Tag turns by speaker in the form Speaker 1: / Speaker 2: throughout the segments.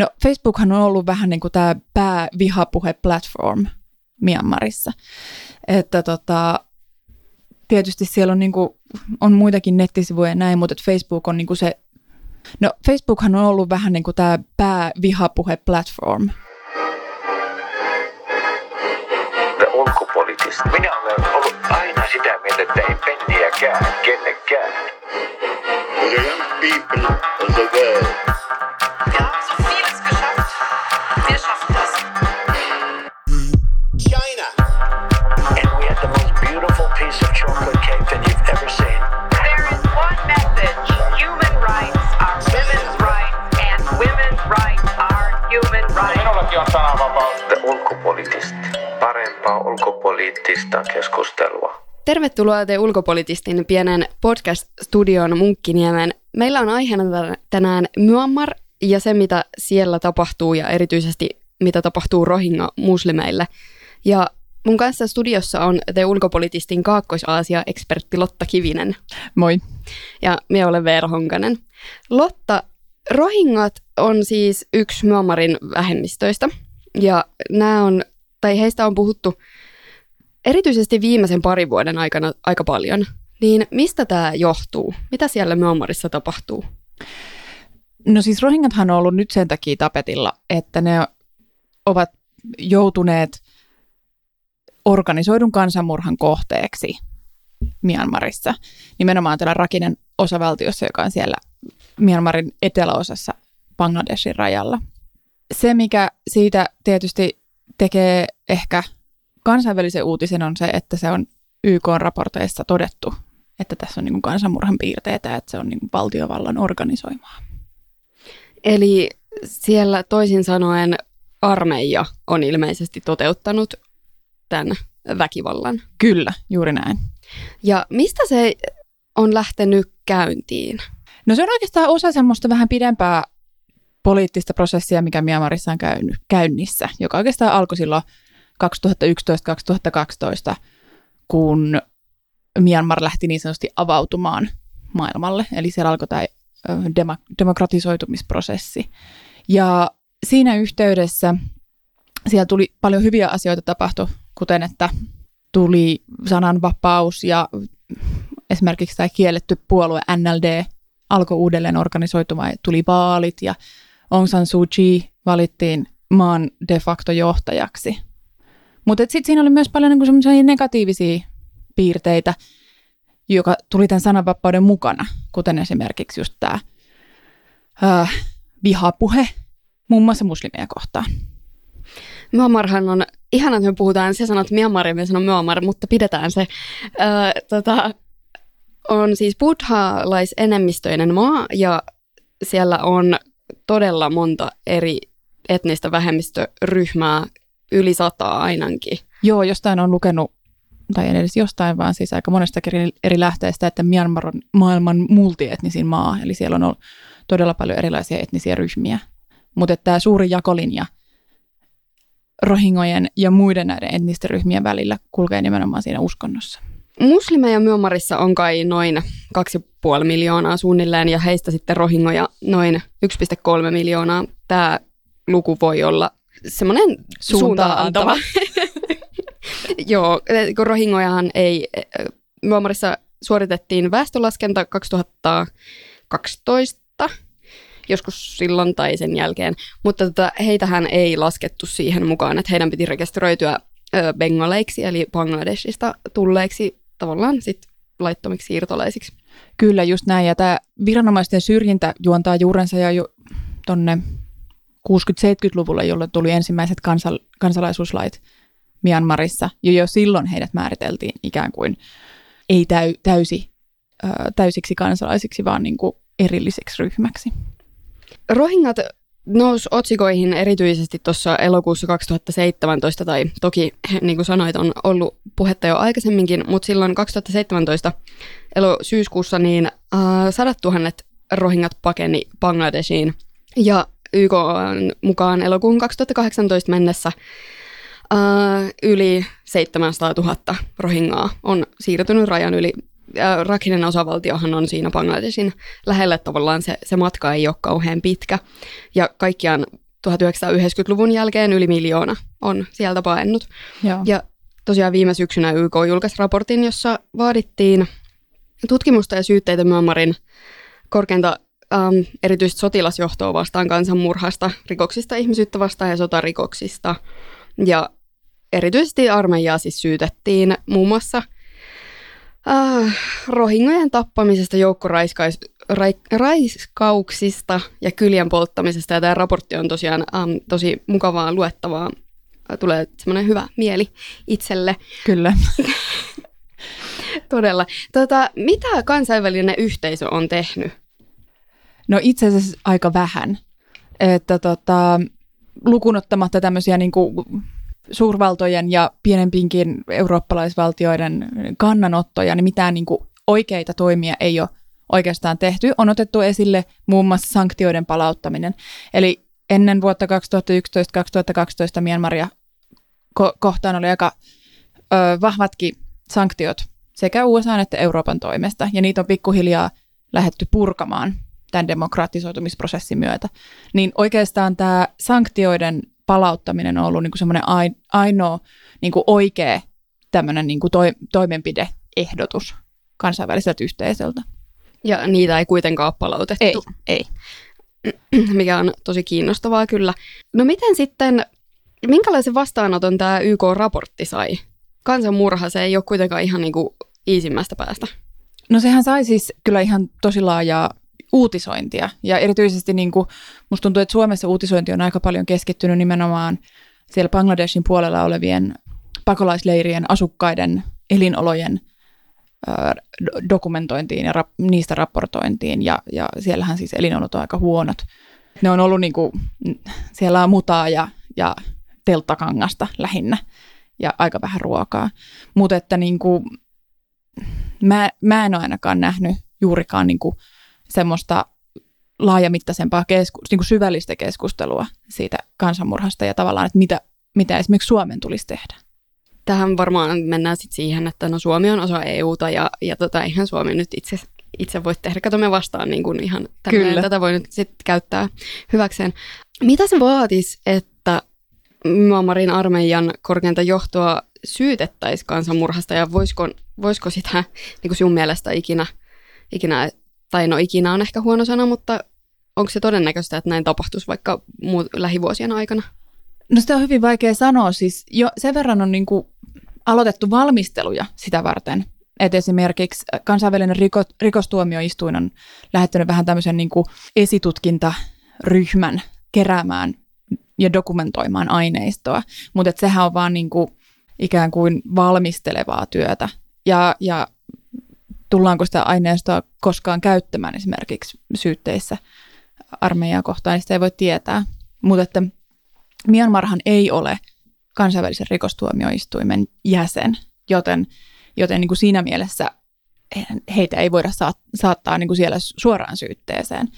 Speaker 1: No Facebookhan on ollut vähän niin kuin tämä päävihapuhe-platform Myanmarissa. Että tota, tietysti siellä on, niin kuin, on muitakin nettisivuja ja näin, mutta Facebook on niin kuin se, no Facebookhan on ollut vähän niin kuin tämä päävihapuhe-platform.
Speaker 2: ulkopoliittista. Minä olen ollut aina sitä mieltä, että ei penniäkään kenellekään.
Speaker 3: The young people of the world
Speaker 2: ulkopoliittista. Parempaa ulkopoliittista keskustelua.
Speaker 4: Tervetuloa te ulkopolitistin pienen podcast-studion Munkkiniemen. Meillä on aiheena tän- tänään Myanmar ja se, mitä siellä tapahtuu ja erityisesti mitä tapahtuu Rohingya-muslimeille. Ja mun kanssa studiossa on te ulkopolitistin Kaakkois-Aasia-ekspertti Lotta Kivinen
Speaker 1: Moi.
Speaker 4: ja minä olen Veera Honkanen. Lotta, Rohingat on siis yksi Myanmarin vähemmistöistä ja nämä on, tai heistä on puhuttu erityisesti viimeisen parin vuoden aikana aika paljon. Niin mistä tämä johtuu? Mitä siellä Myanmarissa tapahtuu?
Speaker 1: No siis rohingathan on ollut nyt sen takia tapetilla, että ne ovat joutuneet organisoidun kansanmurhan kohteeksi Myanmarissa. Nimenomaan tällä Rakinen osavaltiossa, joka on siellä Myanmarin eteläosassa Bangladeshin rajalla. Se, mikä siitä tietysti tekee ehkä kansainvälisen uutisen, on se, että se on YK-raporteissa todettu, että tässä on niin kuin kansanmurhan piirteitä, että se on niin kuin valtiovallan organisoimaa.
Speaker 4: Eli siellä toisin sanoen armeija on ilmeisesti toteuttanut tämän väkivallan.
Speaker 1: Kyllä, juuri näin.
Speaker 4: Ja mistä se on lähtenyt käyntiin?
Speaker 1: No se on oikeastaan osa semmoista vähän pidempää poliittista prosessia, mikä Myanmarissa on käynyt, käynnissä, joka oikeastaan alkoi silloin 2011-2012, kun Myanmar lähti niin sanotusti avautumaan maailmalle. Eli siellä alkoi tämä demokratisoitumisprosessi. Ja siinä yhteydessä siellä tuli paljon hyviä asioita tapahtui, kuten että tuli sananvapaus ja esimerkiksi tämä kielletty puolue NLD alkoi uudelleen organisoitumaan. Tuli vaalit ja Aung San Suu Kyi valittiin maan de facto johtajaksi. Mutta sitten siinä oli myös paljon niinku semmoisia negatiivisia piirteitä, joka tuli tämän sananvapauden mukana, kuten esimerkiksi just tämä äh, vihapuhe muun muassa muslimeja kohtaan.
Speaker 4: Myanmarhan on, ihana, että me puhutaan, sä sanot Myanmar ja me sanon Myanmar, mutta pidetään se. Öö, tota, on siis buddhalaisenemmistöinen maa ja siellä on todella monta eri etnistä vähemmistöryhmää, yli sataa ainakin.
Speaker 1: Joo, jostain on lukenut, tai en edes jostain, vaan siis aika monestakin eri- eri lähteistä, että Myanmar on maailman multietnisin maa, eli siellä on ollut todella paljon erilaisia etnisiä ryhmiä. Mutta tämä suuri jakolinja rohingojen ja muiden näiden etnisten ryhmien välillä kulkee nimenomaan siinä uskonnossa.
Speaker 4: Muslimeja Myanmarissa on kai noin 2,5 miljoonaa suunnilleen ja heistä sitten rohingoja noin 1,3 miljoonaa. Tämä luku voi olla semmoinen suuntaa antava. Joo, kun rohingojahan ei, Myanmarissa suoritettiin väestölaskenta 2012, joskus silloin tai sen jälkeen, mutta tota, heitähän ei laskettu siihen mukaan, että heidän piti rekisteröityä bengaleiksi, eli Bangladeshista tulleiksi tavallaan sit laittomiksi siirtolaisiksi.
Speaker 1: Kyllä, just näin. Ja tämä viranomaisten syrjintä juontaa juurensa jo, jo tonne 60-70-luvulle, jolloin tuli ensimmäiset kansal- kansalaisuuslait Myanmarissa. Jo jo silloin heidät määriteltiin ikään kuin ei täy- täysi, ö, täysiksi kansalaisiksi, vaan niin kuin erilliseksi ryhmäksi.
Speaker 4: Rohingat nousi otsikoihin erityisesti tuossa elokuussa 2017, tai toki niin kuin sanoit, on ollut puhetta jo aikaisemminkin, mutta silloin 2017 elo syyskuussa niin äh, sadat tuhannet rohingat pakeni Bangladeshiin ja YK on mukaan elokuun 2018 mennessä äh, yli 700 000 rohingaa on siirtynyt rajan yli. Rakhinen osavaltiohan on siinä Bangladeshin lähellä, tavallaan se, se matka ei ole kauhean pitkä. Ja kaikkiaan 1990-luvun jälkeen yli miljoona on sieltä paennut.
Speaker 1: Joo.
Speaker 4: Ja tosiaan viime syksynä YK julkaisi raportin, jossa vaadittiin tutkimusta ja syytteitä Myanmarin korkeinta ähm, erityisesti sotilasjohtoa vastaan kansanmurhasta, rikoksista ihmisyyttä vastaan ja sotarikoksista. Ja erityisesti armeijaa siis syytettiin muun muassa äh, rohingojen tappamisesta, joukkoraiskauksista ja kyljen polttamisesta. Ja tämä raportti on tosiaan ähm, tosi mukavaa luettavaa. Tulee semmoinen hyvä mieli itselle.
Speaker 1: Kyllä.
Speaker 4: Todella. Tota, mitä kansainvälinen yhteisö on tehnyt?
Speaker 1: No itse asiassa aika vähän. Että tota, lukunottamatta tämmöisiä niin kuin suurvaltojen ja pienempinkin eurooppalaisvaltioiden kannanottoja, niin mitään niin kuin oikeita toimia ei ole oikeastaan tehty. On otettu esille muun muassa sanktioiden palauttaminen. Eli ennen vuotta 2011-2012 Myanmaria ko- kohtaan oli aika ö, vahvatkin sanktiot sekä USA että Euroopan toimesta, ja niitä on pikkuhiljaa lähetty purkamaan tämän demokratisoitumisprosessin myötä. Niin oikeastaan tämä sanktioiden palauttaminen on ollut niin kuin semmoinen ainoa niin kuin oikea tämmöinen niin kuin toi, toimenpideehdotus kansainväliseltä yhteisöltä.
Speaker 4: Ja niitä ei kuitenkaan ole palautettu.
Speaker 1: Ei, ei.
Speaker 4: Mikä on tosi kiinnostavaa kyllä. No miten sitten, minkälaisen vastaanoton tämä YK-raportti sai? Kansanmurha, se ei ole kuitenkaan ihan niin kuin iisimmästä päästä.
Speaker 1: No sehän sai siis kyllä ihan tosi laajaa uutisointia. Ja erityisesti niin kuin, musta tuntuu, että Suomessa uutisointi on aika paljon keskittynyt nimenomaan siellä Bangladeshin puolella olevien pakolaisleirien asukkaiden elinolojen dokumentointiin ja rap- niistä raportointiin. Ja, ja siellähän siis elinolot on aika huonot. Ne on ollut niin kuin, siellä on mutaa ja, ja telttakangasta lähinnä ja aika vähän ruokaa. Mutta että niin kuin, mä, mä en ole ainakaan nähnyt juurikaan niin kuin semmoista laajamittaisempaa kesku, niin kuin syvällistä keskustelua siitä kansanmurhasta ja tavallaan, että mitä, mitä esimerkiksi Suomen tulisi tehdä.
Speaker 4: Tähän varmaan mennään sitten siihen, että no Suomi on osa EUta ja, ja tota, eihän Suomi nyt itse, itse voi tehdä. Kato me vastaan niin kuin ihan tälleen,
Speaker 1: Kyllä.
Speaker 4: tätä voi nyt sitten käyttää hyväkseen. Mitä se vaatisi, että Myanmarin armeijan korkeinta johtoa syytettäisiin kansanmurhasta ja voisiko, voisiko sitä niin kuin sun mielestä ikinä, ikinä, tai no ikinä on ehkä huono sana, mutta onko se todennäköistä, että näin tapahtuisi vaikka muu, lähivuosien aikana?
Speaker 1: No sitä on hyvin vaikea sanoa. Siis jo sen verran on niin kuin aloitettu valmisteluja sitä varten, että esimerkiksi kansainvälinen riko, rikostuomioistuin on lähettänyt vähän tämmöisen niin kuin esitutkintaryhmän keräämään ja dokumentoimaan aineistoa, mutta sehän on vaan niin kuin ikään kuin valmistelevaa työtä. Ja, ja tullaanko sitä aineistoa koskaan käyttämään esimerkiksi syytteissä armeijaa kohtaan, niin sitä ei voi tietää. Mutta että Myanmarhan ei ole kansainvälisen rikostuomioistuimen jäsen, joten, joten niin kuin siinä mielessä heitä ei voida saattaa niin kuin siellä suoraan syytteeseen.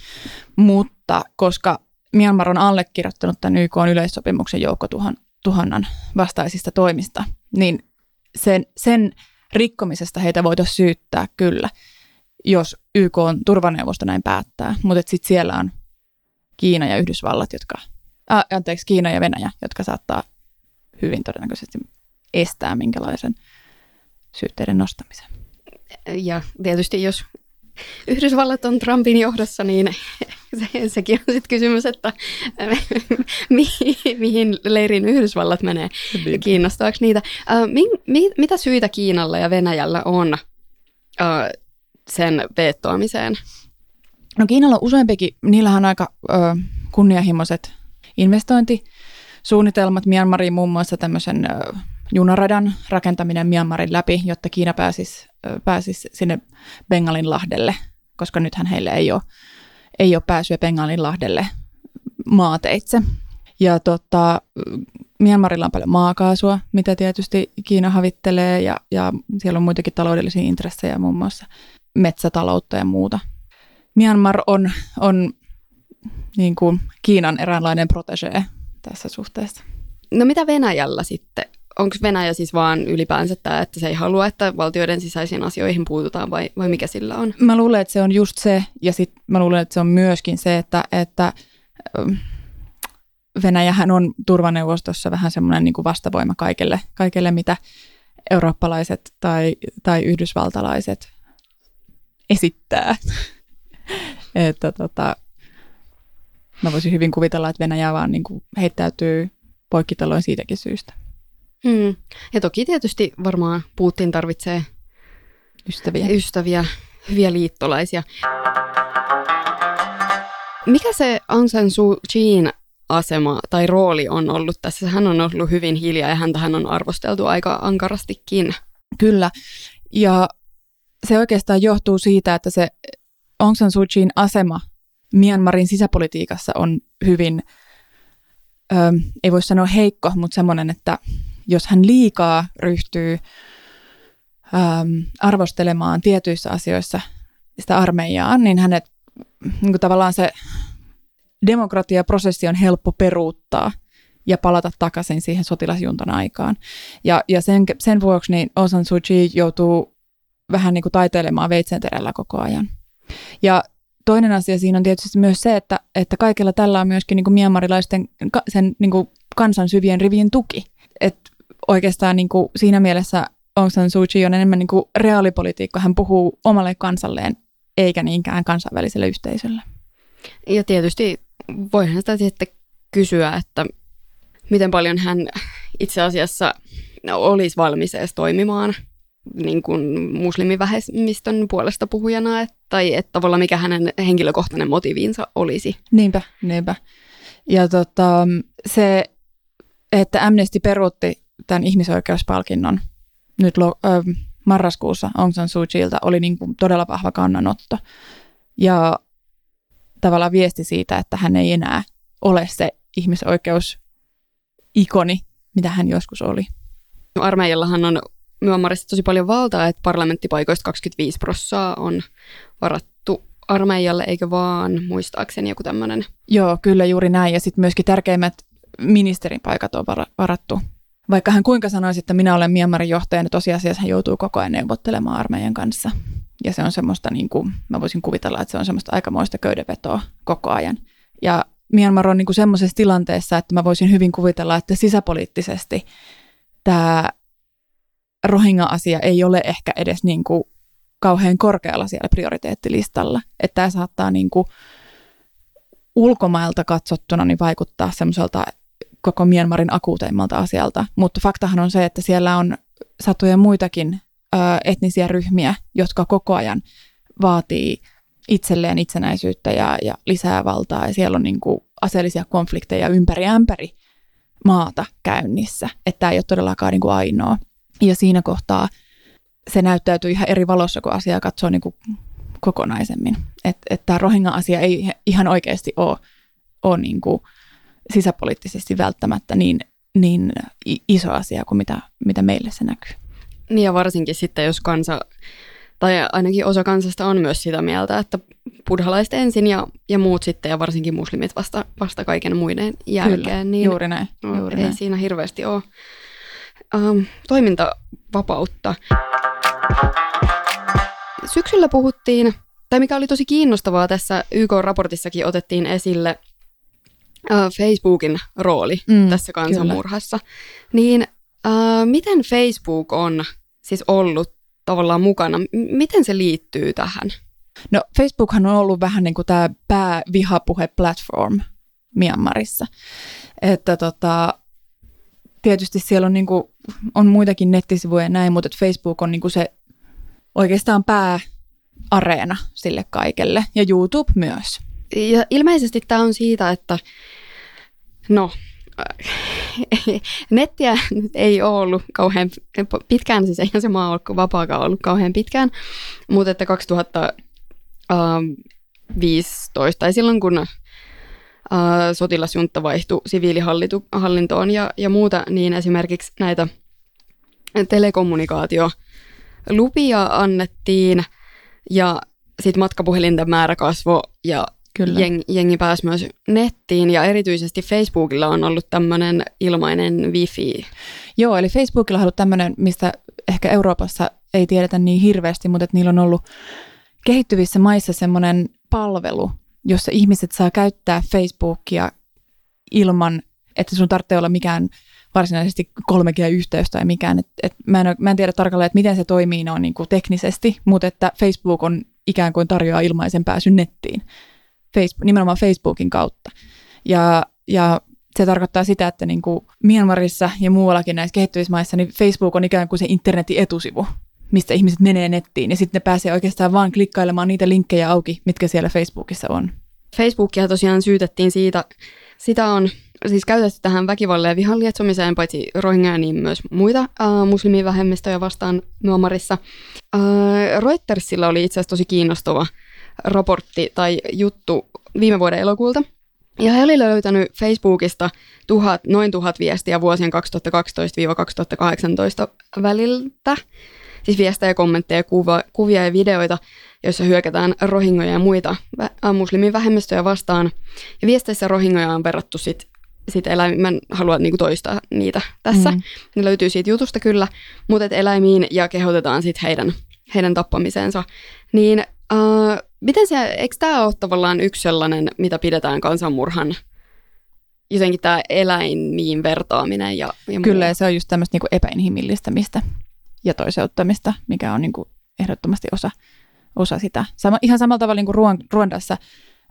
Speaker 1: Mutta koska Myanmar on allekirjoittanut tämän YK yleissopimuksen joukkotuhonnan vastaisista toimista, niin sen, sen rikkomisesta heitä voitaisiin syyttää kyllä, jos YK on turvaneuvosto näin päättää. Mutta sitten siellä on Kiina ja Yhdysvallat, jotka, äh, anteeksi, Kiina ja Venäjä, jotka saattaa hyvin todennäköisesti estää minkälaisen syytteiden nostamisen.
Speaker 4: Ja tietysti jos Yhdysvallat on Trumpin johdossa, niin se, sekin on sitten kysymys, että mihin, mihin leiriin Yhdysvallat menee.
Speaker 1: Niin.
Speaker 4: Kiinnostaako niitä? Mi, mi, mitä syitä Kiinalla ja Venäjällä on sen veettoamiseen?
Speaker 1: No Kiinalla on useampikin, niillähän on aika ö, kunnianhimoiset investointisuunnitelmat Myanmariin, muun muassa tämmöisen ö, junaradan rakentaminen Myanmarin läpi, jotta Kiina pääsisi, pääsisi sinne Bengalinlahdelle, koska nythän heille ei ole, ei ole pääsyä Bengalinlahdelle maateitse. Ja tota, Myanmarilla on paljon maakaasua, mitä tietysti Kiina havittelee, ja, ja siellä on muitakin taloudellisia intressejä, muun muassa metsätaloutta ja muuta. Myanmar on, on niin kuin Kiinan eräänlainen protege tässä suhteessa.
Speaker 4: No mitä Venäjällä sitten? Onko Venäjä siis vaan ylipäänsä tämä, että se ei halua, että valtioiden sisäisiin asioihin puututaan vai, vai mikä sillä on?
Speaker 1: Mä luulen, että se on just se, ja sitten mä luulen, että se on myöskin se, että, että ähm, Venäjähän on turvaneuvostossa vähän semmoinen niin vastavoima kaikelle, kaikelle, mitä eurooppalaiset tai, tai yhdysvaltalaiset esittää. että tota, mä voisin hyvin kuvitella, että Venäjä vaan niin kuin heittäytyy poikkitaloin siitäkin syystä.
Speaker 4: Hmm. Ja toki tietysti varmaan Putin tarvitsee
Speaker 1: Ystäviä.
Speaker 4: ystäviä, hyviä liittolaisia. Mikä se Aung San Suu Kyiin asema tai rooli on ollut tässä? Hän on ollut hyvin hiljaa ja häntä hän on arvosteltu aika ankarastikin.
Speaker 1: Kyllä. Ja se oikeastaan johtuu siitä, että se Aung San Suu Kyiin asema Myanmarin sisäpolitiikassa on hyvin, ö, ei voi sanoa heikko, mutta semmoinen, että jos hän liikaa ryhtyy ö, arvostelemaan tietyissä asioissa sitä armeijaa, niin hänet niin kuin tavallaan se demokratiaprosessi on helppo peruuttaa ja palata takaisin siihen sotilasjuntan aikaan. Ja, ja sen, sen vuoksi niin Aung San Suu Kyi joutuu vähän niin kuin taiteilemaan veitsenterällä koko ajan. Ja toinen asia siinä on tietysti myös se, että, että kaikella tällä on myöskin niin kuin sen niin kuin kansan syvien rivien tuki. Et oikeastaan niin kuin siinä mielessä Aung San Suu Kyi on enemmän niin kuin reaalipolitiikka. Hän puhuu omalle kansalleen eikä niinkään kansainväliselle yhteisölle.
Speaker 4: Ja tietysti voihan sitä sitten kysyä, että miten paljon hän itse asiassa olisi valmis edes toimimaan niin kuin muslimivähemmistön puolesta puhujana, et- tai että tavallaan mikä hänen henkilökohtainen motiivinsa olisi.
Speaker 1: Niinpä, niinpä. Ja tota, se, että Amnesty peruutti tämän ihmisoikeuspalkinnon nyt lo, ö, marraskuussa Aung San Suu Kyiltä oli niin kuin todella vahva kannanotto. Ja tavallaan viesti siitä, että hän ei enää ole se ihmisoikeusikoni, mitä hän joskus oli.
Speaker 4: Armeijallahan on Myanmarissa tosi paljon valtaa, että parlamenttipaikoista 25 prossaa on varattu armeijalle, eikä vaan muistaakseni joku tämmöinen.
Speaker 1: Joo, kyllä juuri näin. Ja sitten myöskin tärkeimmät ministerin paikat on vara- varattu. Vaikka hän kuinka sanoisi, että minä olen Myanmarin johtaja, niin tosiasiassa hän joutuu koko ajan neuvottelemaan armeijan kanssa. Ja se on semmoista, niin kuin, mä voisin kuvitella, että se on semmoista aikamoista köydenvetoa koko ajan. Ja Myanmar on niin kuin semmoisessa tilanteessa, että mä voisin hyvin kuvitella, että sisäpoliittisesti tämä Rohingya-asia ei ole ehkä edes niin kuin kauhean korkealla siellä prioriteettilistalla. Että tämä saattaa niin kuin ulkomailta katsottuna niin vaikuttaa semmoiselta koko Myanmarin akuuteimmalta asialta. Mutta faktahan on se, että siellä on satoja muitakin ö, etnisiä ryhmiä, jotka koko ajan vaatii itselleen itsenäisyyttä ja, ja lisää valtaa. Ja siellä on niin kuin aseellisia konflikteja ympäri ämpäri maata käynnissä. Että tämä ei ole todellakaan niin kuin ainoa. Ja siinä kohtaa se näyttäytyy ihan eri valossa, kun asiaa katsoo niin kuin kokonaisemmin. Että et tämä Rohingya-asia ei ihan oikeasti ole, ole niin kuin sisäpoliittisesti välttämättä niin, niin iso asia kuin mitä, mitä meille se näkyy.
Speaker 4: Niin ja varsinkin sitten, jos kansa, tai ainakin osa kansasta on myös sitä mieltä, että buddhalaiset ensin ja, ja muut sitten, ja varsinkin muslimit vasta, vasta kaiken muiden jälkeen.
Speaker 1: Kyllä,
Speaker 4: niin
Speaker 1: juuri näin.
Speaker 4: no,
Speaker 1: Juuri
Speaker 4: ei
Speaker 1: näin.
Speaker 4: siinä hirveästi ole ähm, toimintavapautta. Syksyllä puhuttiin, tai mikä oli tosi kiinnostavaa tässä YK-raportissakin otettiin esille Facebookin rooli
Speaker 1: Mm,
Speaker 4: tässä kansanmurhassa. Niin äh, miten Facebook on siis ollut tavallaan mukana? M- miten se liittyy tähän?
Speaker 1: No Facebookhan on ollut vähän niin kuin tämä päävihapuhe-platform Myanmarissa. Että tota, tietysti siellä on, niin kuin, on muitakin nettisivuja ja näin, mutta että Facebook on niin kuin se oikeastaan pääareena sille kaikelle. Ja YouTube myös.
Speaker 4: Ja ilmeisesti tämä on siitä, että no, nettiä ei ole ollut kauhean pitkään, siis eihän se maa ollut vapaakaan ollut kauhean pitkään, mutta että 2015, tai silloin kun äh, sotilasjunta vaihtui siviilihallintoon ja, ja muuta, niin esimerkiksi näitä telekommunikaatiolupia annettiin ja sitten matkapuhelinten määrä kasvoi ja
Speaker 1: Kyllä.
Speaker 4: Jeng, jengi pääsi myös nettiin ja erityisesti Facebookilla on ollut tämmöinen ilmainen wifi.
Speaker 1: Joo, eli Facebookilla on ollut tämmöinen, mistä ehkä Euroopassa ei tiedetä niin hirveästi, mutta että niillä on ollut kehittyvissä maissa semmoinen palvelu, jossa ihmiset saa käyttää Facebookia ilman että sun tarvitsee olla mikään varsinaisesti 3G-yhteys tai mikään. Et, et mä, en, mä en tiedä tarkalleen, että miten se toimii noin niin kuin teknisesti, mutta että Facebook on ikään kuin tarjoaa ilmaisen pääsyn nettiin, Facebook, nimenomaan Facebookin kautta. Ja, ja se tarkoittaa sitä, että niin kuin Myanmarissa ja muuallakin näissä kehittyvissä maissa, niin Facebook on ikään kuin se internetin etusivu, mistä ihmiset menee nettiin, ja sitten ne pääsee oikeastaan vaan klikkailemaan niitä linkkejä auki, mitkä siellä Facebookissa on.
Speaker 4: Facebookia tosiaan syytettiin siitä, sitä on siis käytetty tähän väkivalle ja vihan lietsomiseen, paitsi rohingya, niin myös muita äh, muslimivähemmistöjä vastaan Myanmarissa. Äh, Reutersilla oli itse asiassa tosi kiinnostava raportti tai juttu viime vuoden elokuulta. Ja he oli löytänyt Facebookista tuhat, noin tuhat viestiä vuosien 2012-2018 väliltä. Siis viestejä, kommentteja, kuva, kuvia ja videoita, joissa hyökätään rohingoja ja muita vä- äh, muslimivähemmistöjä vastaan. Ja viesteissä rohingoja on verrattu sit, sit eläimiin. Mä en halua niinku toistaa niitä tässä.
Speaker 1: Mm.
Speaker 4: Ne löytyy siitä jutusta kyllä, mutta eläimiin ja kehotetaan sit heidän, heidän tappamiseensa. Niin äh, miten se, eikö tämä ole tavallaan yksi sellainen, mitä pidetään kansanmurhan, jotenkin tämä eläimiin vertaaminen ja, ja?
Speaker 1: Kyllä, ja se on just tämmöistä niinku epäinhimillistämistä ja toiseuttamista, mikä on niinku ehdottomasti osa, osa sitä. Sama, ihan samalla tavalla niin kuin Ruan- Ruandassa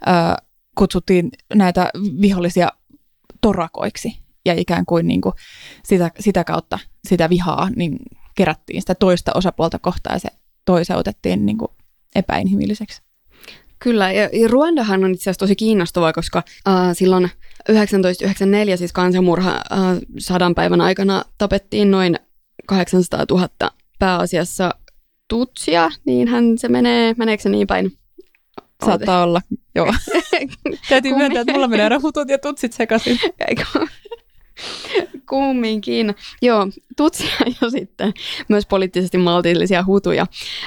Speaker 1: ää, kutsuttiin näitä vihollisia torakoiksi, ja ikään kuin, niin kuin sitä, sitä kautta sitä vihaa niin kerättiin sitä toista osapuolta kohtaan, ja se toiseutettiin niin kuin epäinhimilliseksi.
Speaker 4: Kyllä, ja, Ruandahan on itse asiassa tosi kiinnostavaa, koska äh, silloin 1994, siis kansanmurha äh, sadan päivän aikana tapettiin noin 800 000 pääasiassa tutsia, niin hän se menee, meneekö se niin päin?
Speaker 1: Saattaa olla, joo. Täytyy myöntää, että mulla menee aina hutut ja tutsit sekaisin.
Speaker 4: Kumminkin. Joo, tutsia ja sitten myös poliittisesti maltillisia hutuja.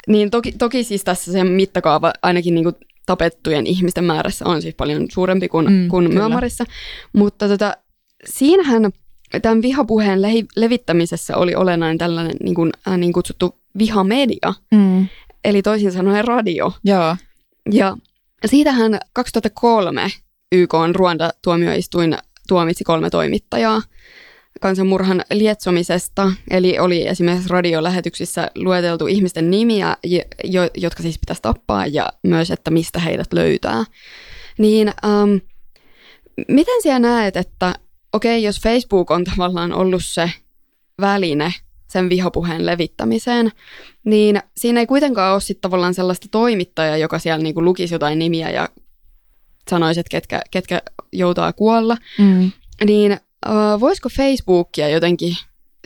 Speaker 4: Niin toki, toki siis tässä se mittakaava ainakin niin kuin tapettujen ihmisten määrässä on siis paljon suurempi kuin,
Speaker 1: Mm,
Speaker 4: kuin
Speaker 1: kyllä.
Speaker 4: Myanmarissa. Mutta tota, siinähän tämän vihapuheen lehi, levittämisessä oli olennainen tällainen niin, kuin, äh, niin kutsuttu vihamedia,
Speaker 1: Mm.
Speaker 4: eli toisin sanoen radio.
Speaker 1: Joo,
Speaker 4: Ja siitähän 2003 YK on Ruanda-tuomioistuin tuomitsi kolme toimittajaa kansanmurhan lietsomisesta. Eli oli esimerkiksi radiolähetyksissä lueteltu ihmisten nimiä, jo, jotka siis pitäisi tappaa, ja myös, että mistä heidät löytää. Niin ähm, miten sinä näet, että okei, jos Facebook on tavallaan ollut se väline sen vihapuheen levittämiseen, niin siinä ei kuitenkaan ole sitten tavallaan sellaista toimittajaa, joka siellä niinku lukisi jotain nimiä ja sanoisi, että ketkä, ketkä joutaa kuolla.
Speaker 1: mm.
Speaker 4: Niin äh, voisiko Facebookia jotenkin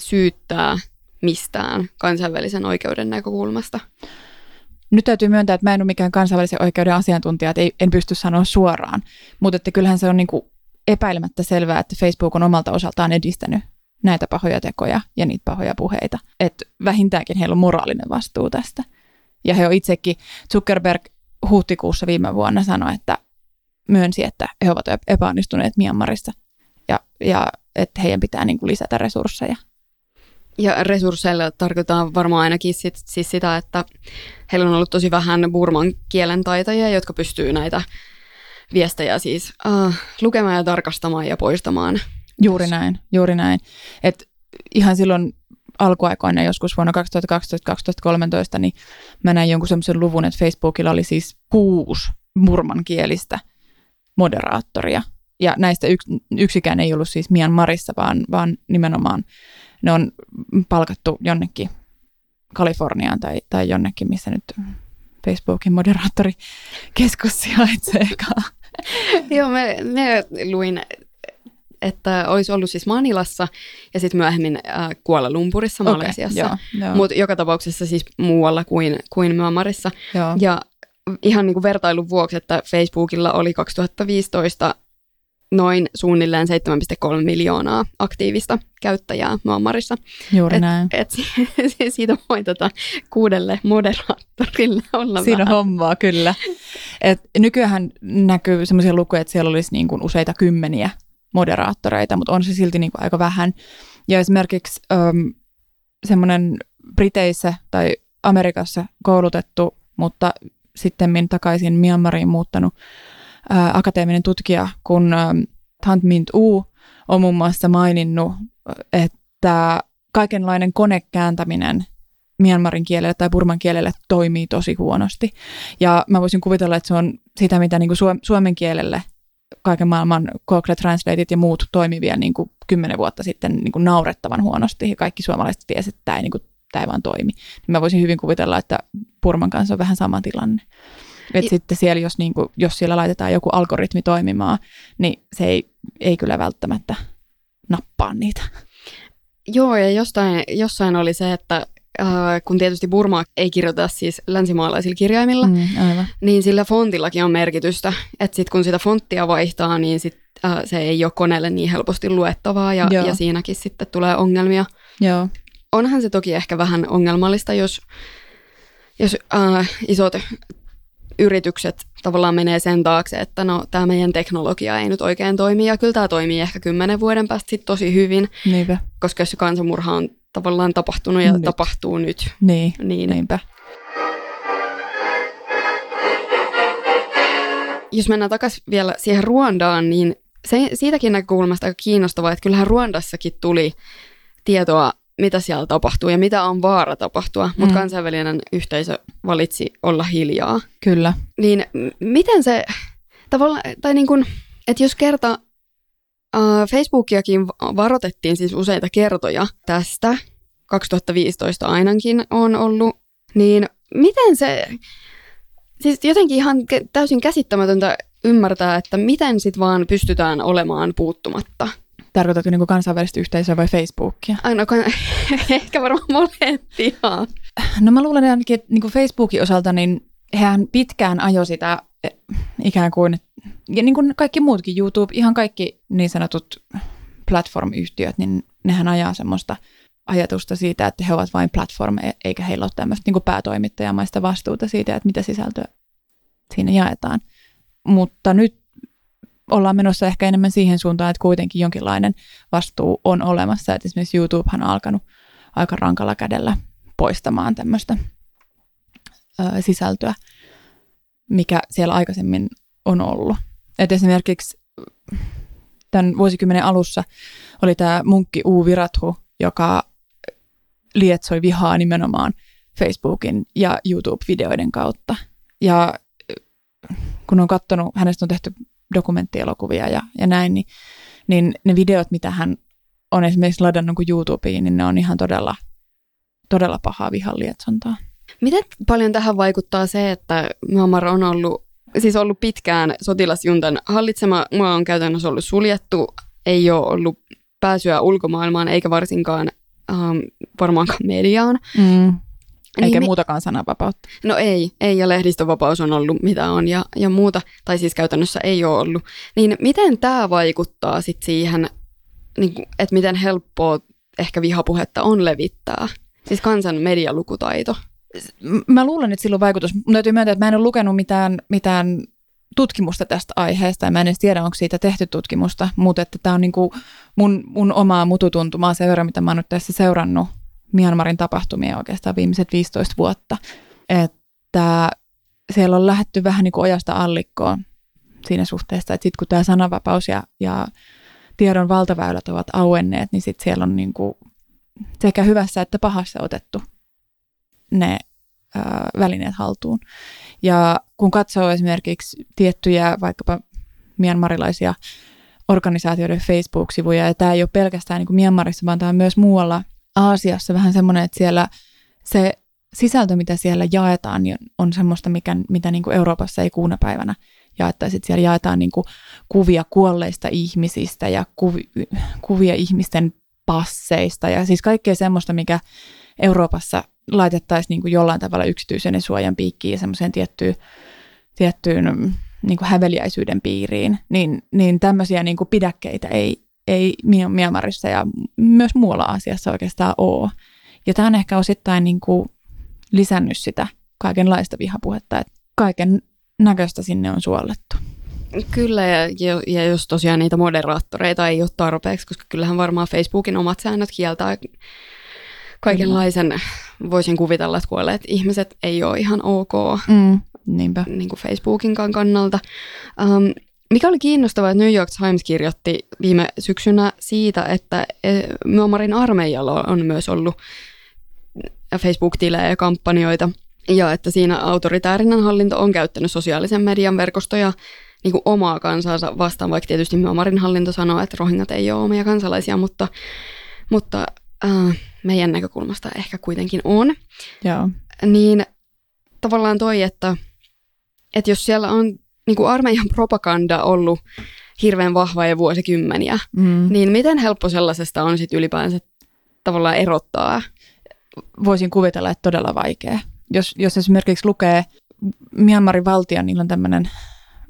Speaker 4: syyttää mistään kansainvälisen oikeuden näkökulmasta?
Speaker 1: Nyt täytyy myöntää, että mä en ole mikään kansainvälisen oikeuden asiantuntija, että ei, en pysty sanoa suoraan, mutta että kyllähän se on niin kuin epäilemättä selvää, että Facebook on omalta osaltaan edistänyt näitä pahoja tekoja ja niitä pahoja puheita. Että vähintäänkin heillä on moraalinen vastuu tästä. Ja he on itsekin, Zuckerberg huhtikuussa viime vuonna sanoi, että myönsi, että he ovat epäonnistuneet Myanmarissa ja, ja että heidän pitää niin kuin lisätä resursseja.
Speaker 4: Ja resursseilla tarkoittaa varmaan ainakin sit, siis sitä, että heillä on ollut tosi vähän burman kielen taitajia, jotka pystyy näitä viestejä siis uh, lukemaan ja tarkastamaan ja poistamaan.
Speaker 1: Juuri näin, juuri näin. Et ihan silloin alkuaikoina joskus vuonna 2012-2013, niin mä näin jonkun semmoisen luvun, että Facebookilla oli siis kuusi murmankielistä moderaattoria. Ja näistä yks, yksikään ei ollut siis Myanmarissa, vaan, vaan nimenomaan ne on palkattu jonnekin Kaliforniaan tai, tai jonnekin, missä nyt Facebookin moderaattorikeskus sijaitseekaan.
Speaker 4: Joo, me, me luin, että olisi ollut siis Manilassa ja sitten myöhemmin äh, Kuala Lumpurissa Malesiassa.
Speaker 1: joo,
Speaker 4: Mutta joka tapauksessa siis muualla kuin, kuin Myanmarissa. Ja ihan niin kuin vertailun vuoksi, että Facebookilla oli 2015 noin suunnilleen 7,3 miljoonaa aktiivista käyttäjää Myanmarissa.
Speaker 1: juuri
Speaker 4: Et,
Speaker 1: näin.
Speaker 4: et si- siitä voi tota kuudelle moderaattorille olla
Speaker 1: Siinä
Speaker 4: vähän.
Speaker 1: hommaa, kyllä. Et nykyään näkyy sellaisia lukuja, että siellä olisi niin kuin useita kymmeniä moderaattoreita, mutta on se silti niin kuin aika vähän. Ja esimerkiksi äm, semmoinen Briteissä tai Amerikassa koulutettu, mutta sitten takaisin Myanmariin muuttanut ää, akateeminen tutkija, kun Tant Mint U on muun muassa maininnut, että kaikenlainen konekääntäminen Myanmarin kielelle tai Burman kielelle toimii tosi huonosti. Ja mä voisin kuvitella, että se on sitä, mitä niin kuin suom- suomen kielelle kaiken maailman Google Translated ja muut toimi vielä niin kuin kymmenen vuotta sitten niin kuin naurettavan huonosti. Ja kaikki suomalaiset tiesivät, että tämä ei, niin kuin, tämä ei vaan toimi. Niin mä voisin hyvin kuvitella, että Burman kanssa on vähän sama tilanne. Et
Speaker 4: I-
Speaker 1: sitten siellä, jos, niin kuin, jos siellä laitetaan joku algoritmi toimimaan, niin se ei, ei kyllä välttämättä nappaa niitä.
Speaker 4: Joo, ja jostain, jossain oli se, että äh, kun tietysti Burmaa ei kirjoita siis länsimaalaisilla kirjaimilla, mm.
Speaker 1: Mm, aivan.
Speaker 4: niin sillä fontillakin on merkitystä. Että sitten kun sitä fonttia vaihtaa, niin sit, äh, se ei ole koneelle niin helposti luettavaa ja,
Speaker 1: Joo.
Speaker 4: ja siinäkin sitten tulee ongelmia.
Speaker 1: Joo.
Speaker 4: Onhan se toki ehkä vähän ongelmallista, jos, jos äh, isot yritykset tavallaan menee sen taakse, että no tämä meidän teknologia ei nyt oikein toimi ja kyllä tämä toimii ehkä kymmenen vuoden päästä sit tosi hyvin,
Speaker 1: Niinpä.
Speaker 4: koska jos se kansanmurha on tavallaan tapahtunut ja
Speaker 1: Nyt.
Speaker 4: tapahtuu nyt,
Speaker 1: Niin,
Speaker 4: niin
Speaker 1: niinpä.
Speaker 4: jos mennään takaisin vielä siihen Ruandaan, niin se, siitäkin näkökulmasta aika kiinnostavaa, että kyllähän Ruandassakin tuli tietoa, mitä siellä tapahtuu ja mitä on vaara tapahtua, mutta
Speaker 1: Mm.
Speaker 4: kansainvälinen yhteisö valitsi olla hiljaa.
Speaker 1: Kyllä.
Speaker 4: Niin m- miten se tavallaan, tai niin kuin, että jos kerta äh, Facebookiakin va- varoitettiin siis useita kertoja tästä, 2015 ainakin on ollut, niin miten se, siis jotenkin ihan täysin käsittämätöntä ymmärtää, että miten sit vaan pystytään olemaan puuttumatta.
Speaker 1: Tarkoitatko niin kansainvälistä yhteisöä vai Facebookia?
Speaker 4: Aina ehkä varmaan molempia.
Speaker 1: No mä luulen ainakin, että niin Facebookin osalta, niin hän pitkään ajoi sitä eh, ikään kuin, ja niin kuin kaikki muutkin, YouTube, ihan kaikki niin sanotut platform-yhtiöt, niin nehän ajaa semmoista ajatusta siitä, että he ovat vain platform, e- eikä heillä ole tämmöistä niin päätoimittajamaista vastuuta siitä, että mitä sisältöä siinä jaetaan. Mutta nyt ollaan menossa ehkä enemmän siihen suuntaan, että kuitenkin jonkinlainen vastuu on olemassa. Että esimerkiksi YouTubehan on alkanut aika rankalla kädellä poistamaan tämmöistä sisältöä, mikä siellä aikaisemmin on ollut. Et esimerkiksi tämän vuosikymmenen alussa oli tämä munkki U Virathu, joka lietsoi vihaa nimenomaan Facebookin ja YouTube-videoiden kautta. Ja kun on katsonut, hänestä on tehty dokumenttielokuvia ja, ja näin, niin, niin ne videot, mitä hän on esimerkiksi ladannut kuin YouTubeen, niin ne on ihan todella, todella pahaa vihan lietsontaa.
Speaker 4: Miten paljon tähän vaikuttaa se, että Myanmar on ollut, siis ollut pitkään sotilasjuntan hallitsema, maa on käytännössä ollut suljettu, ei ole ollut pääsyä ulkomaailmaan eikä varsinkaan ähm, varmaankaan mediaan.
Speaker 1: Mm. Eikä
Speaker 4: Niin me-
Speaker 1: muutakaan sananvapautta.
Speaker 4: No ei, ei ja lehdistövapaus on ollut mitä on ja, ja muuta, tai siis käytännössä ei ole ollut. Niin miten tämä vaikuttaa sitten siihen, niin kuin, että miten helppoa ehkä vihapuhetta on levittää? Siis kansan medialukutaito.
Speaker 1: Mä luulen, että sillä on vaikutus. Mun täytyy myöntää, että mä en ole lukenut mitään, mitään tutkimusta tästä aiheesta, ja mä en edes tiedä, onko siitä tehty tutkimusta, mutta että tämä on niinku mun, mun omaa mututuntumaa sen verran, mitä mä oon nyt tässä seurannut Myanmarin tapahtumia oikeastaan viimeiset 15 vuotta, että siellä on lähetty vähän niin kuin ojasta allikkoon siinä suhteessa, että sitten kun tämä sananvapaus ja, ja tiedon valtaväylät ovat auenneet, niin sitten siellä on niin kuin sekä hyvässä että pahassa otettu ne ö, välineet haltuun. Ja kun katsoo esimerkiksi tiettyjä vaikkapa myanmarilaisia organisaatioiden Facebook-sivuja, ja tämä ei ole pelkästään niin kuin Myanmarissa, vaan tämä on myös muualla Aasiassa vähän semmoinen, että siellä se sisältö, mitä siellä jaetaan, niin on semmoista, mikä, mitä niin kuin Euroopassa ei kuuna päivänä jaettaisi. Siellä jaetaan niin kuin kuvia kuolleista ihmisistä ja kuvi, kuvia ihmisten passeista ja siis kaikkea semmoista, mikä Euroopassa laitettaisiin niin kuin jollain tavalla yksityisen suojan piikkiin ja semmoiseen tiettyyn, tiettyyn mm, niin kuin häveliäisyyden piiriin, niin, niin tämmöisiä niin kuin pidäkkeitä ei, ei Myanmarissa ja myös muualla Aasiassa oikeastaan ole. Ja tämä on ehkä osittain niin kuin lisännyt sitä kaikenlaista vihapuhetta, että kaiken näköistä sinne on suollettu.
Speaker 4: Kyllä, ja, ja, jos tosiaan niitä moderaattoreita ei ole tarpeeksi, koska kyllähän varmaan Facebookin omat säännöt kieltää kaikenlaisen, voisin kuvitella, että kuolleet ihmiset ei ole ihan ok
Speaker 1: Mm, niinpä.
Speaker 4: niin kuin Facebookinkaan kannalta. Um, mikä oli kiinnostavaa, että New York Times kirjoitti viime syksynä siitä, että eh, Myanmarin armeijalla on myös ollut Facebook-tilejä ja kampanjoita, ja että siinä autoritäärinen hallinto on käyttänyt sosiaalisen median verkostoja niin kuin omaa kansansa vastaan, vaikka tietysti Myanmarin hallinto sanoo, että rohingat ei ole omia kansalaisia, mutta, mutta äh, meidän näkökulmasta ehkä kuitenkin on.
Speaker 1: Joo.
Speaker 4: Niin tavallaan toi, että, että jos siellä on niin kuin armeijan propaganda ollut hirveän vahva ja vuosikymmeniä,
Speaker 1: Mm.
Speaker 4: niin miten helppo sellaisesta on sitten ylipäänsä tavallaan erottaa?
Speaker 1: Voisin kuvitella, että todella vaikea. Jos, jos esimerkiksi lukee Myanmarin valtion, niillä on tämmöinen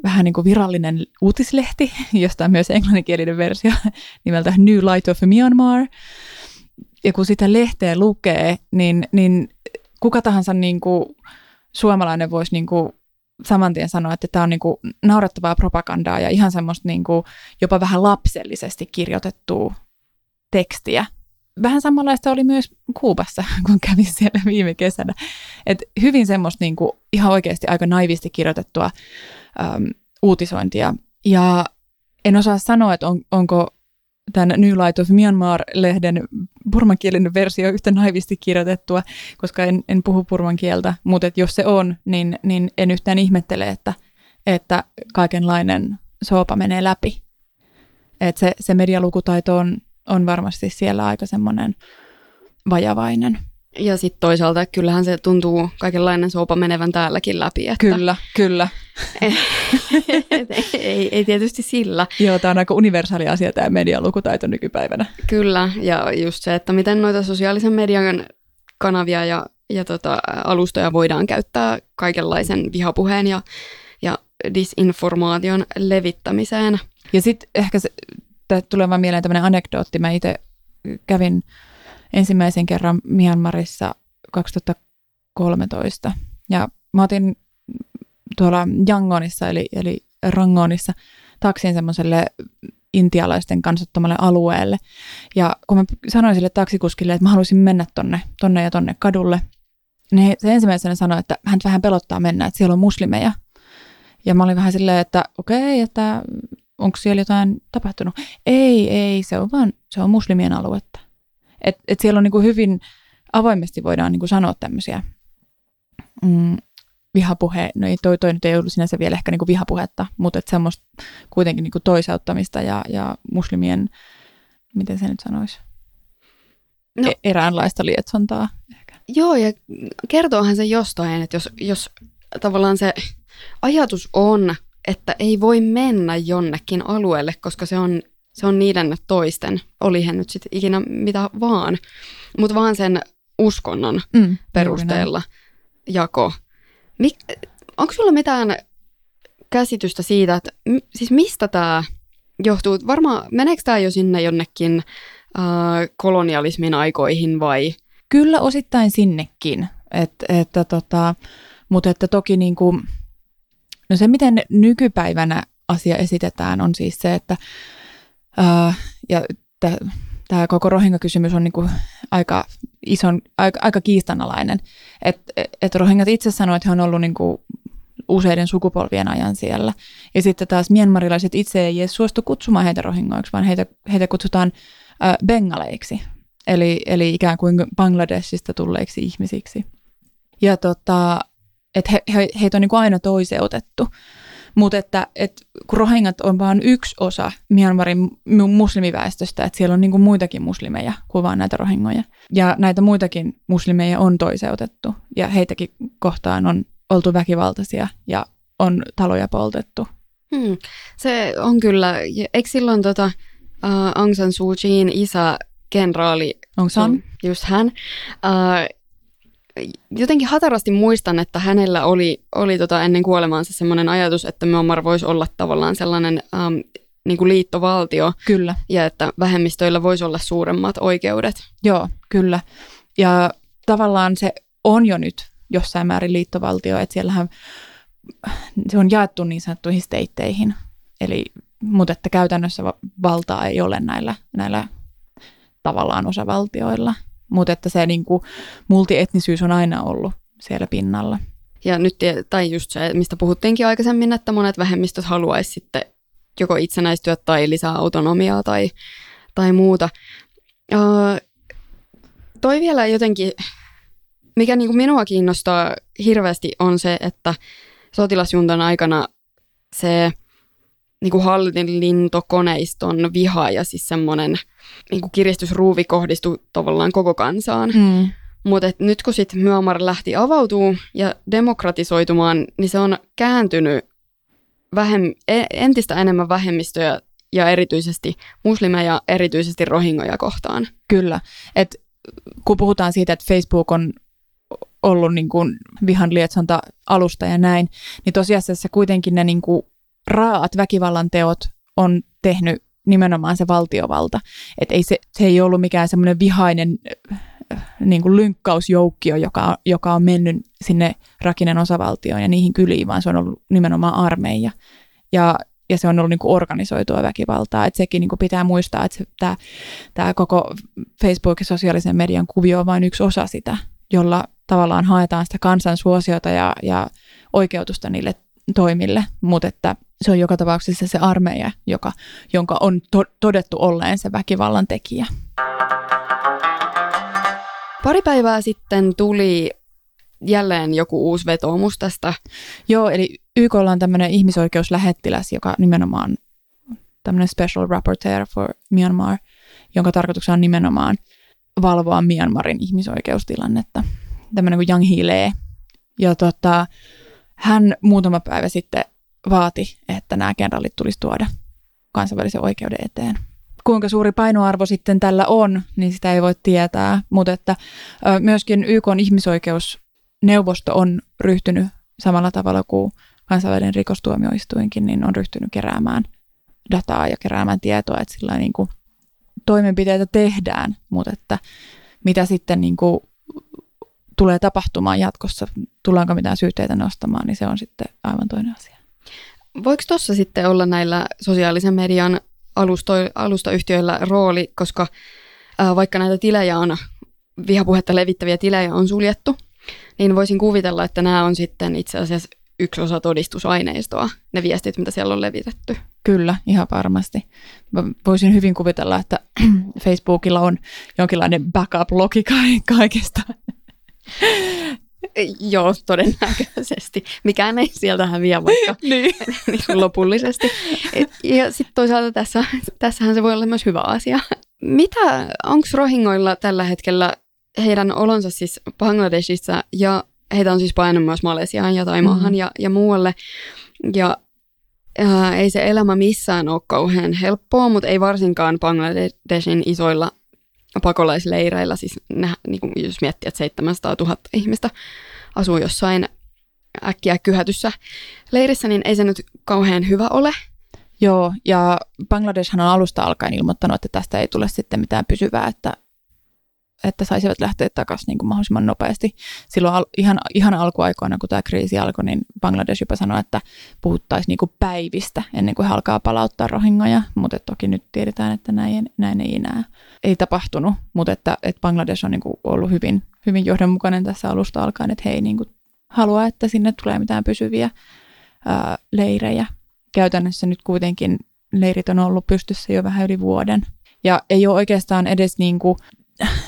Speaker 1: vähän niin kuin virallinen uutislehti, josta on myös englanninkielinen versio nimeltä New Light of Myanmar. Ja kun sitä lehteä lukee, niin, niin kuka tahansa niin kuin suomalainen voisi niin kuin saman tien sanoa, että tämä on niin kuin naurettavaa propagandaa ja ihan semmoista kuin jopa vähän lapsellisesti kirjoitettua tekstiä. Vähän samanlaista oli myös Kuubassa, kun kävin siellä viime kesänä. Et hyvin semmoista kuin ihan oikeasti aika naivisti kirjoitettua äm, uutisointia. Ja en osaa sanoa, että on, onko tämän New Light of Myanmar-lehden burmankielinen versio yhtä naivisti kirjoitettua, koska en, en puhu burman kieltä, mutta et jos se on, niin, niin en yhtään ihmettele, että, että kaikenlainen soopa menee läpi. Et se, se medialukutaito on, on varmasti siellä aika semmoinen vajavainen.
Speaker 4: Ja sitten toisaalta kyllähän se tuntuu kaikenlainen sopa menevän täälläkin läpi. Että
Speaker 1: Kyllä, kyllä.
Speaker 4: ei, ei tietysti sillä.
Speaker 1: Joo, tämä on aika universaali asia tämä medialukutaito nykypäivänä.
Speaker 4: Kyllä, ja just se, että miten noita sosiaalisen median kanavia ja, ja tota, alustoja voidaan käyttää kaikenlaisen vihapuheen ja, ja disinformaation levittämiseen.
Speaker 1: Ja sitten ehkä se, tulee vaan mieleen tämmöinen anekdootti. Mä itse kävin ensimmäisen kerran Myanmarissa 2013. Ja mä otin tuolla Yangonissa, eli, eli Rangonissa, taksin semmoiselle intialaisten kansattomalle alueelle. Ja kun mä sanoin sille taksikuskille, että mä haluaisin mennä tonne, tonne ja tonne kadulle, niin se ensimmäisenä sanoi, että hän vähän pelottaa mennä, että siellä on muslimeja. Ja mä olin vähän silleen, että okei, että onko siellä jotain tapahtunut? Ei, ei, se on vaan, se on muslimien aluetta. Et, et siellä on niinku hyvin avoimesti voidaan niinku sanoa tämmöisiä mm, vihapuhe, no ei toi, toi nyt ei ollut sinänsä vielä ehkä niinku vihapuhetta, mutta et semmoista kuitenkin niinku toisauttamista ja, ja muslimien, miten se nyt sanoisi,
Speaker 4: No.
Speaker 1: no. eräänlaista lietsontaa. Ehkä.
Speaker 4: Joo, ja kertoohan se jostain, että jos, jos tavallaan se ajatus on, että ei voi mennä jonnekin alueelle, koska se on, se on niiden toisten, oli he nyt sitten ikinä mitä vaan, mutta vaan sen uskonnon
Speaker 1: Mm,
Speaker 4: perusteella jako. Mik, onko sulla mitään käsitystä siitä, että siis mistä tämä johtuu? Varmaan, meneekö tämä jo sinne jonnekin äh, kolonialismin aikoihin vai?
Speaker 1: Kyllä osittain sinnekin, Et, että tota, mutta että toki niin kuin, no se miten nykypäivänä asia esitetään on siis se, että ää, ja tämä koko rohingya-kysymys on niin kuin aika ison, aika, aika kiistanalainen. Että et rohingat itse sanoivat, että he on ollut niin kuin useiden sukupolvien ajan siellä. Ja sitten taas mienmarilaiset itse ei edes suostu kutsumaan heitä rohingoiksi, vaan heitä, heitä kutsutaan äh, bengaleiksi, eli, eli ikään kuin Bangladesista tulleiksi ihmisiksi. Ja tota, että he, he, heitä on niin kuin aina toiseutettu. Mutta että, että kun rohingat on vain yksi osa Myanmarin muslimiväestöstä, että siellä on niin kuin muitakin muslimeja kuin vaan näitä rohingoja. Ja näitä muitakin muslimeja on toiseutettu ja heitäkin kohtaan on oltu väkivaltaisia ja on taloja poltettu.
Speaker 4: Hmm. Se on kyllä, eikö silloin tota, uh, Aung San Suu Kyiin isä, kenraali,
Speaker 1: se on?
Speaker 4: just hän, uh, jotenkin hatarasti muistan, että hänellä oli, oli tota ennen kuolemaansa sellainen ajatus, että Myanmar voisi olla tavallaan sellainen um, niin kuin liittovaltio
Speaker 1: Kyllä.
Speaker 4: ja että vähemmistöillä voisi olla suuremmat oikeudet.
Speaker 1: Joo, kyllä. Ja tavallaan se on jo nyt jossain määrin liittovaltio, että siellähän se on jaettu niin sanottuihin steitteihin, eli, mutta että käytännössä va- valtaa ei ole näillä, näillä tavallaan osavaltioilla, mutta että se niin kuin, multietnisyys on aina ollut siellä pinnalla.
Speaker 4: Ja nyt, tai just se, mistä puhuttiinkin aikaisemmin, että monet vähemmistöt haluaisi sitten joko itsenäistyä tai lisää autonomiaa tai, tai muuta. Uh, toi vielä jotenkin, mikä niin kuin minua kiinnostaa hirveästi on se, että sotilasjuntan aikana se niin kuin hallintokoneiston viha ja siis semmoinen niin kuin kiristysruuvi kohdistui tavallaan koko kansaan.
Speaker 1: Mm.
Speaker 4: Mutta nyt kun sitten Myanmar lähti avautuu ja demokratisoitumaan, niin se on kääntynyt vähem, e- entistä enemmän vähemmistöjä ja erityisesti muslimeja, erityisesti rohingoja kohtaan.
Speaker 1: Kyllä. Et kun puhutaan siitä, että Facebook on ollut niin kuin vihan lietsonta alusta ja näin, niin tosiasiassa kuitenkin ne niin kuin raat väkivallan teot on tehnyt nimenomaan se valtiovalta. Että ei se, se ei ollut mikään semmoinen vihainen äh, niin kuin lynkkausjoukkio, joka, joka on mennyt sinne Rakinen osavaltioon ja niihin kyliin, vaan se on ollut nimenomaan armeija. Ja, ja se on ollut niin kuin organisoitua väkivaltaa. Et sekin niin kuin pitää muistaa, että tämä, tämä koko Facebook ja sosiaalisen median kuvio on vain yksi osa sitä, jolla tavallaan haetaan sitä kansan suosiota ja, ja oikeutusta niille toimille, mutta että se on joka tapauksessa se armeija, joka, jonka on to- todettu olleen se väkivallan tekijä.
Speaker 4: Pari päivää sitten tuli jälleen joku uusi vetoomus tästä.
Speaker 1: Joo, eli YK on tämmöinen ihmisoikeuslähettiläs, joka nimenomaan tämmöinen special rapporteur for Myanmar, jonka tarkoituksena on nimenomaan valvoa Myanmarin ihmisoikeustilannetta. Tämmöinen kuin Yang Hee Ja tota, hän muutama päivä sitten vaati, että nämä kenraalit tulisi tuoda kansainvälisen oikeuden eteen. Kuinka suuri painoarvo sitten tällä on, niin sitä ei voi tietää, mutta että myöskin YK on ihmisoikeusneuvosto on ryhtynyt samalla tavalla kuin kansainvälinen rikostuomioistuinkin, niin on ryhtynyt keräämään dataa ja keräämään tietoa, että sillä niin kuin toimenpiteitä tehdään, mutta että mitä sitten niin kuin tulee tapahtumaan jatkossa, tullaanko mitään syytteitä nostamaan, niin se on sitten aivan toinen asia.
Speaker 4: Voiko tuossa sitten olla näillä sosiaalisen median alusto, alustayhtiöillä rooli, koska ää, vaikka näitä tilejä on, vihapuhetta levittäviä tilejä on suljettu, niin voisin kuvitella, että nämä on sitten itse asiassa yksi osa todistusaineistoa, ne viestit, mitä siellä on levitetty.
Speaker 1: Kyllä, ihan varmasti. Mä voisin hyvin kuvitella, että Facebookilla on jonkinlainen backup-logi kaikesta.
Speaker 4: Joo, todennäköisesti. Mikään ei sieltä häviä vaikka niin. niin kuin lopullisesti. Et, ja sitten toisaalta tässä, tässähän se voi olla myös hyvä asia. Mitä, onko rohingoilla tällä hetkellä heidän olonsa siis Bangladesissa ja heitä on siis painanut myös Malesiaan ja Taimaahan mm. ja, ja muualle. Ja ää, ei se elämä missään ole kauhean helppoa, mutta ei varsinkaan Bangladesin isoilla pakolaisleireillä, siis ne, niin kuin jos miettii, että 700 000 ihmistä asuu jossain äkkiä kyhätyssä leirissä, niin ei se nyt kauhean hyvä ole.
Speaker 1: Joo, ja Bangladeshan on alusta alkaen ilmoittanut, että tästä ei tule sitten mitään pysyvää, että, että saisivat lähteä takaisin niin kuin mahdollisimman nopeasti. Silloin al- ihan, ihan alkuaikoina, kun tämä kriisi alkoi, niin Bangladesh jopa sanoi, että puhuttaisiin niin kuin päivistä ennen kuin he alkaa palauttaa rohingoja, mutta toki nyt tiedetään, että näin, näin ei enää ei tapahtunut, mutta että, että Bangladesh on niin kuin ollut hyvin, hyvin johdonmukainen tässä alusta alkaen, että he ei niin kuin halua, että sinne tulee mitään pysyviä ää, leirejä. Käytännössä nyt kuitenkin leirit on ollut pystyssä jo vähän yli vuoden. Ja ei ole oikeastaan edes niin kuin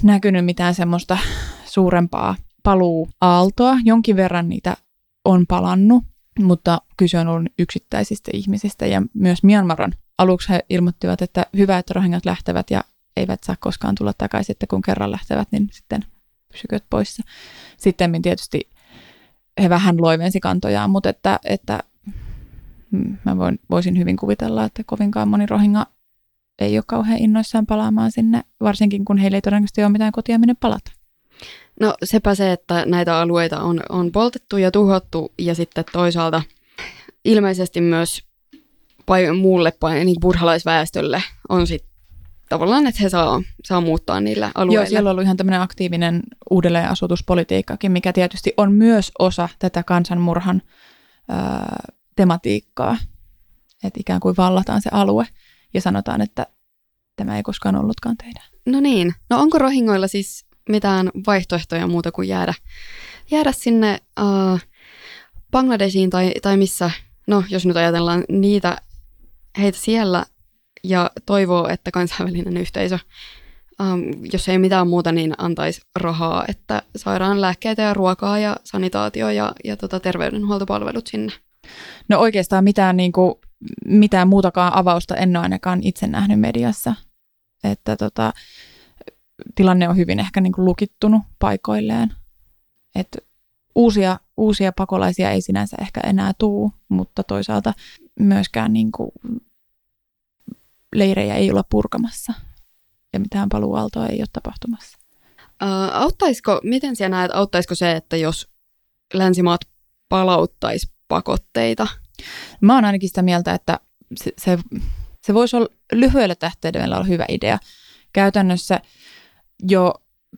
Speaker 1: näkynyt mitään semmoista suurempaa paluuaaltoa. Jonkin verran niitä on palannut, mutta kyse on ollut yksittäisistä ihmisistä ja myös Myanmaran aluksi he ilmoittivat, että hyvä, että rohingat lähtevät ja eivät saa koskaan tulla takaisin, että kun kerran lähtevät, niin sitten pysyköt poissa. Sitten tietysti he vähän loivensi kantojaan, mutta että, että mm, mä voin, voisin hyvin kuvitella, että kovinkaan moni rohinga ei ole kauhean innoissaan palaamaan sinne, varsinkin kun heillä ei todennäköisesti ole mitään kotia, minne palata.
Speaker 4: No sepä se, että näitä alueita on, on poltettu ja tuhottu ja sitten toisaalta ilmeisesti myös muulle niin burhalaisväestölle on sit tavallaan, että he saa, saa muuttaa niillä alueilla.
Speaker 1: Joo, siellä on ollut ihan tämmöinen aktiivinen uudelleenasutuspolitiikkakin, mikä tietysti on myös osa tätä kansanmurhan ää, tematiikkaa. Että ikään kuin vallataan se alue ja sanotaan, että tämä ei koskaan ollutkaan teidän.
Speaker 4: No niin. No onko rohingoilla siis mitään vaihtoehtoja muuta kuin jäädä, jäädä sinne uh, Bangladesiin tai, tai missä, no jos nyt ajatellaan niitä heitä siellä ja toivoo, että kansainvälinen yhteisö, ähm, jos ei mitään muuta, niin antaisi rahaa, että saadaan lääkkeitä ja ruokaa ja sanitaatio ja, ja tota terveydenhuoltopalvelut sinne.
Speaker 1: No oikeastaan mitään, niin kuin, mitään muutakaan avausta en ole ainakaan itse nähnyt mediassa. Että tota, tilanne on hyvin ehkä niin kuin lukittunut paikoilleen. Et uusia, uusia pakolaisia ei sinänsä ehkä enää tuu, mutta toisaalta myöskään niin kuin leirejä ei olla purkamassa ja mitään paluuaaltoa ei ole tapahtumassa.
Speaker 4: Äh, auttaisiko, miten sinä näet, auttaisiko se, että jos länsimaat palauttaisi pakotteita?
Speaker 1: Mä oon ainakin sitä mieltä, että se, se, se voisi olla lyhyellä tähtäimellä olla hyvä idea. Käytännössä jo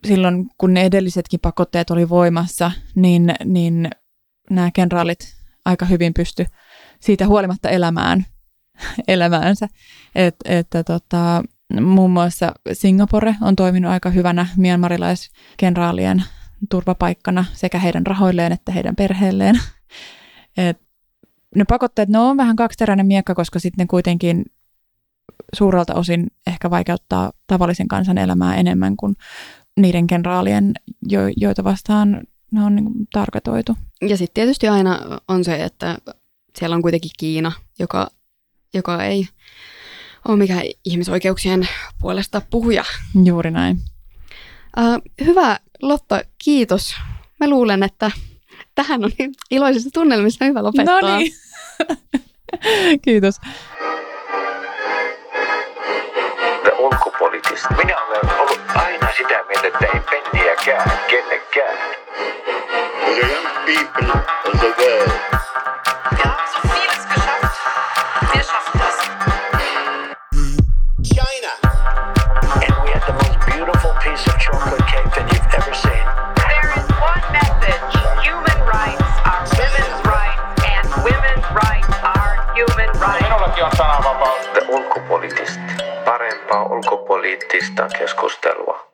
Speaker 1: silloin, kun ne edellisetkin pakotteet oli voimassa, niin, niin nämä kenraalit aika hyvin pysty siitä huolimatta elämään elämäänsä. Et, että tota, muun muassa Singapore on toiminut aika hyvänä myanmarilais-kenraalien turvapaikkana sekä heidän rahoilleen että heidän perheelleen. Et ne pakotteet, ne on vähän kaksiteräinen miekka, koska sitten ne kuitenkin suurelta osin ehkä vaikeuttaa tavallisen kansan elämää enemmän kuin niiden kenraalien, jo, joita vastaan ne on niin kuin targetoitu.
Speaker 4: Ja sitten tietysti aina on se, että siellä on kuitenkin Kiina, joka, joka ei ole mikään ihmisoikeuksien puolesta puhuja.
Speaker 1: Juuri näin.
Speaker 4: Uh, hyvä Lotta, kiitos. Mä luulen, että tähän on iloisissa tunnelmissa hyvä lopettaa.
Speaker 1: No niin. Kiitos.
Speaker 2: The ulkopoliittista. Minä olen ollut aina sitä mieltä, että ei penniäkään kenellekään.
Speaker 3: The young people of the world.
Speaker 2: Ulkopoliittista. Parempaa ulkopoliittista keskustelua.